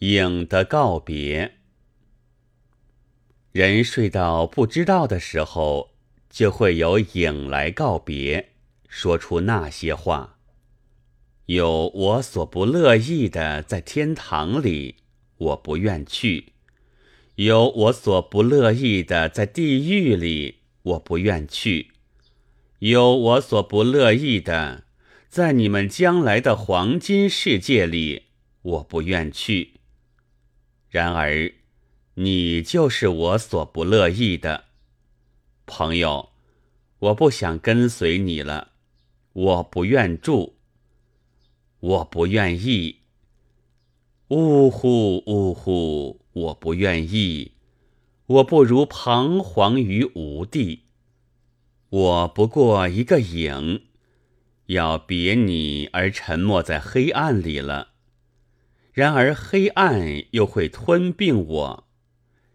影的告别。人睡到不知道的时候，就会有影来告别，说出那些话。有我所不乐意的，在天堂里，我不愿去；有我所不乐意的，在地狱里，我不愿去；有我所不乐意的，在你们将来的黄金世界里，我不愿去。然而，你就是我所不乐意的，朋友。我不想跟随你了，我不愿住，我不愿意。呜呼呜呼，我不愿意。我不如彷徨于无地。我不过一个影，要别你而沉没在黑暗里了。然而黑暗又会吞并我，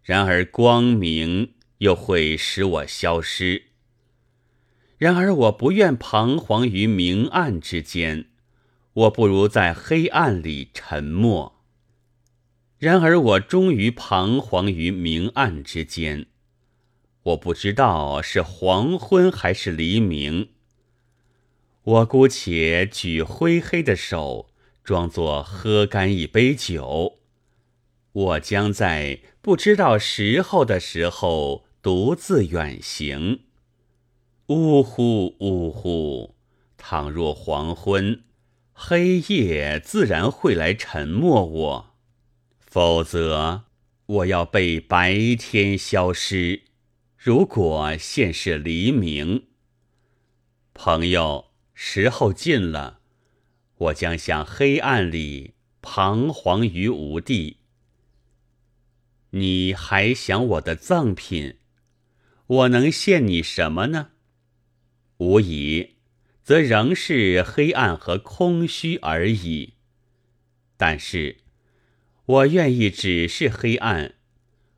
然而光明又会使我消失。然而我不愿彷徨于明暗之间，我不如在黑暗里沉默。然而我终于彷徨于明暗之间，我不知道是黄昏还是黎明。我姑且举灰黑的手。装作喝干一杯酒，我将在不知道时候的时候独自远行。呜呼呜呼！倘若黄昏，黑夜自然会来沉没我；否则，我要被白天消失。如果现是黎明，朋友，时候近了。我将向黑暗里彷徨于无地。你还想我的赠品？我能献你什么呢？无疑，则仍是黑暗和空虚而已。但是，我愿意只是黑暗，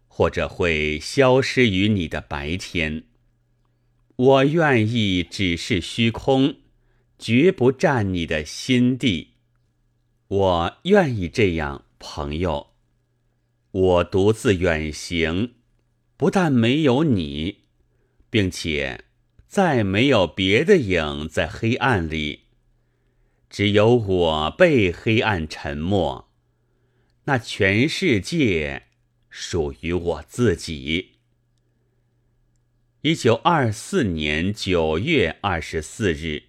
或者会消失于你的白天。我愿意只是虚空。绝不占你的心地，我愿意这样，朋友。我独自远行，不但没有你，并且再没有别的影在黑暗里，只有我被黑暗沉没。那全世界属于我自己。一九二四年九月二十四日。